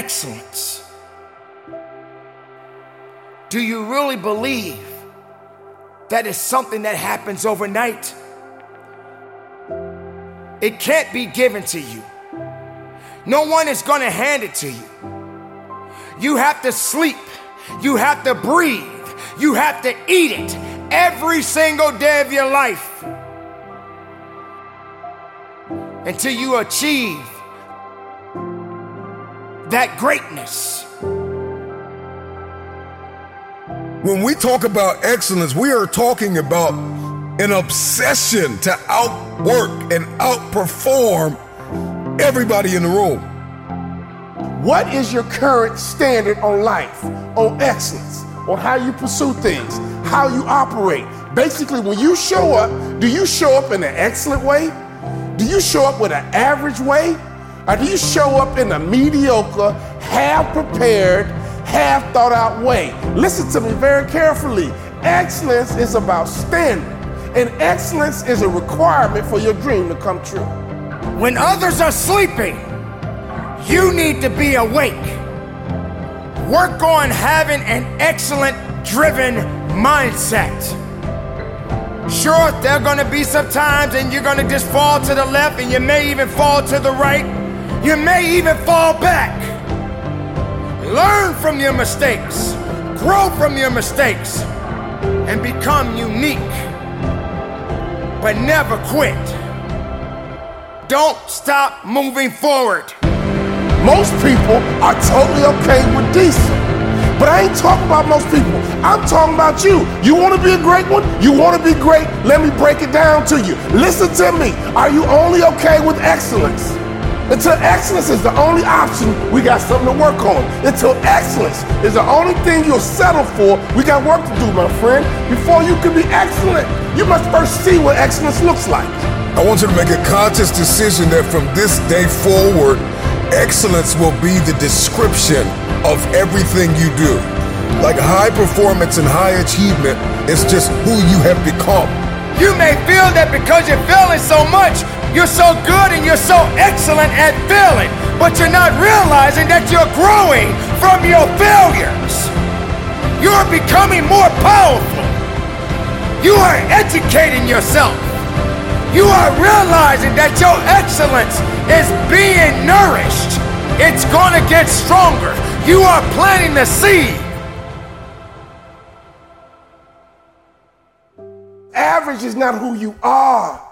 Excellence. Do you really believe that is something that happens overnight? It can't be given to you. No one is going to hand it to you. You have to sleep. You have to breathe. You have to eat it every single day of your life until you achieve that greatness. When we talk about excellence, we are talking about an obsession to outwork and outperform everybody in the room. What is your current standard on life, on excellence, on how you pursue things, how you operate? Basically, when you show up, do you show up in an excellent way? Do you show up with an average way? Or do you show up in a mediocre, half prepared, half thought out way? Listen to me very carefully. Excellence is about standing, and excellence is a requirement for your dream to come true. When others are sleeping, you need to be awake. Work on having an excellent driven mindset. Sure, there are gonna be some times and you're gonna just fall to the left and you may even fall to the right. You may even fall back. Learn from your mistakes, grow from your mistakes, and become unique. But never quit. Don't stop moving forward. Most people are totally okay with decent. But I ain't talking about most people. I'm talking about you. You want to be a great one? You want to be great? Let me break it down to you. Listen to me. Are you only okay with excellence? Until excellence is the only option, we got something to work on. Until excellence is the only thing you'll settle for, we got work to do, my friend. Before you can be excellent, you must first see what excellence looks like. I want you to make a conscious decision that from this day forward, excellence will be the description of everything you do. Like high performance and high achievement is just who you have become. You may feel that because you're failing so much, you're so good and you're so excellent at failing, but you're not realizing that you're growing from your failures. You're becoming more powerful. You are educating yourself. You are realizing that your excellence is being nourished. It's going to get stronger. You are planting the seed. Average is not who you are.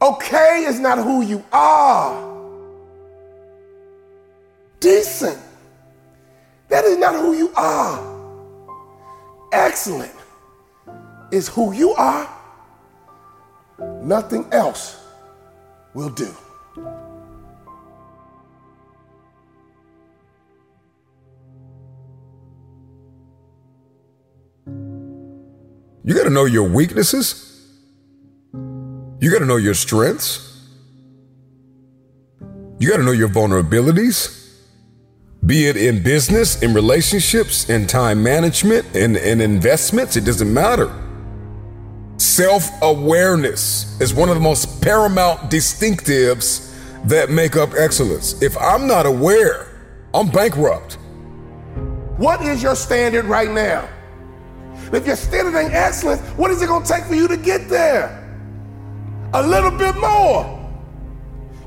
Okay is not who you are. Decent, that is not who you are. Excellent is who you are. Nothing else will do. You got to know your weaknesses. Got to know your strengths. You got to know your vulnerabilities, be it in business, in relationships, in time management, in, in investments. It doesn't matter. Self awareness is one of the most paramount distinctives that make up excellence. If I'm not aware, I'm bankrupt. What is your standard right now? If your standard ain't excellence, what is it going to take for you to get there? A little bit more.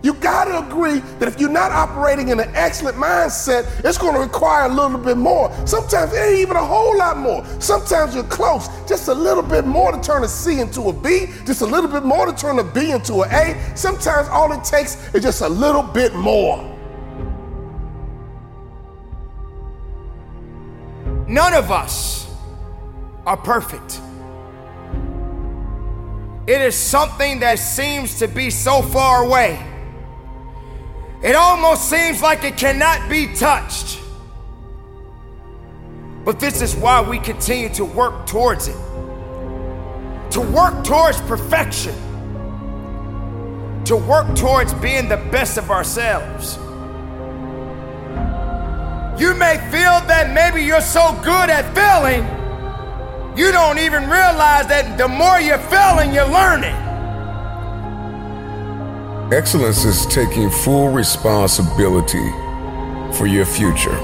You got to agree that if you're not operating in an excellent mindset, it's going to require a little bit more. Sometimes it ain't even a whole lot more. Sometimes you're close. Just a little bit more to turn a C into a B, just a little bit more to turn a B into an A. Sometimes all it takes is just a little bit more. None of us are perfect. It is something that seems to be so far away. It almost seems like it cannot be touched. But this is why we continue to work towards it. To work towards perfection. To work towards being the best of ourselves. You may feel that maybe you're so good at failing, you don't even realize that the more you're failing, you're learning. Excellence is taking full responsibility for your future.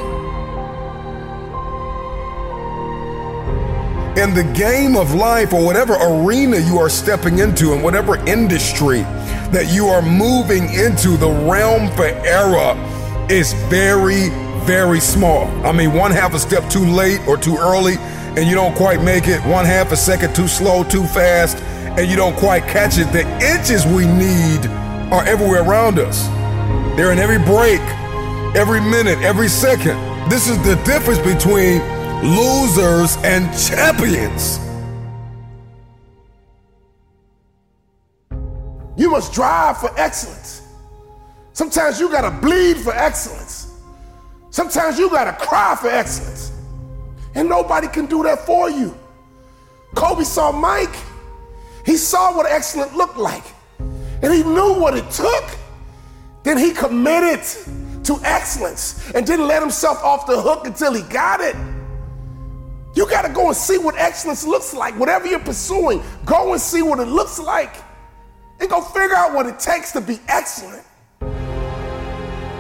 In the game of life or whatever arena you are stepping into, in whatever industry that you are moving into, the realm for error is very, very small. I mean, one half a step too late or too early, and you don't quite make it, one half a second too slow, too fast, and you don't quite catch it. The inches we need are everywhere around us. They're in every break, every minute, every second. This is the difference between losers and champions. You must drive for excellence. Sometimes you gotta bleed for excellence. Sometimes you gotta cry for excellence. And nobody can do that for you. Kobe saw Mike. He saw what excellent looked like. And he knew what it took. Then he committed to excellence and didn't let himself off the hook until he got it. You got to go and see what excellence looks like. Whatever you're pursuing, go and see what it looks like and go figure out what it takes to be excellent.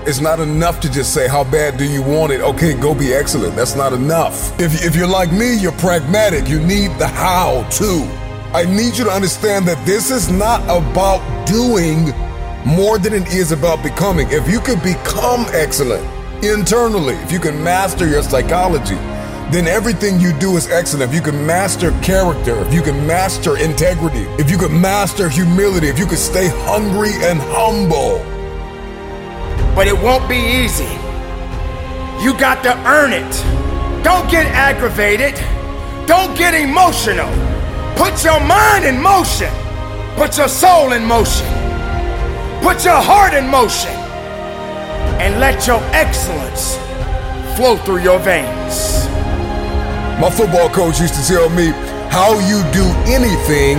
It's not enough to just say, How bad do you want it? Okay, go be excellent. That's not enough. If, if you're like me, you're pragmatic. You need the how to. I need you to understand that this is not about doing more than it is about becoming. If you could become excellent internally, if you can master your psychology, then everything you do is excellent. If you can master character, if you can master integrity, if you can master humility, if you could stay hungry and humble. But it won't be easy. You got to earn it. Don't get aggravated. Don't get emotional. Put your mind in motion. Put your soul in motion. Put your heart in motion. And let your excellence flow through your veins. My football coach used to tell me, how you do anything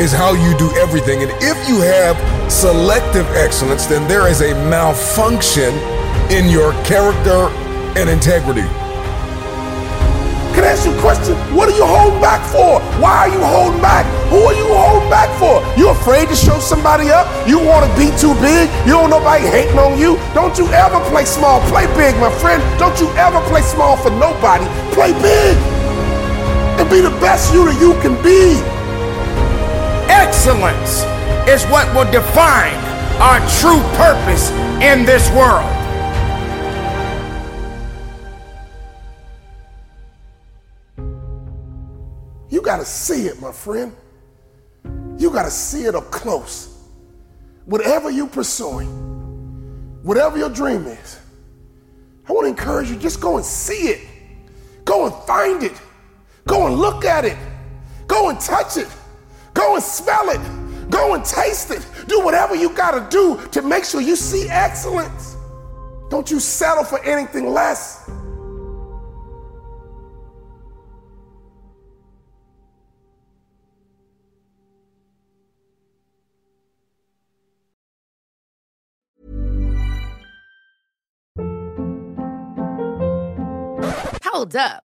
is how you do everything. And if you have selective excellence, then there is a malfunction in your character and integrity. Can I ask you a question? What are you holding back for? Why are you holding back? Who are you holding back for? You afraid to show somebody up? You want to be too big? You don't nobody hating on you? Don't you ever play small. Play big, my friend. Don't you ever play small for nobody. Play big. And be the best you that you can be. Excellence is what will define our true purpose in this world. You got to see it, my friend. You got to see it up close. Whatever you're pursuing, whatever your dream is, I want to encourage you just go and see it. Go and find it. Go and look at it. Go and touch it. Go and smell it. Go and taste it. Do whatever you got to do to make sure you see excellence. Don't you settle for anything less. Hold up.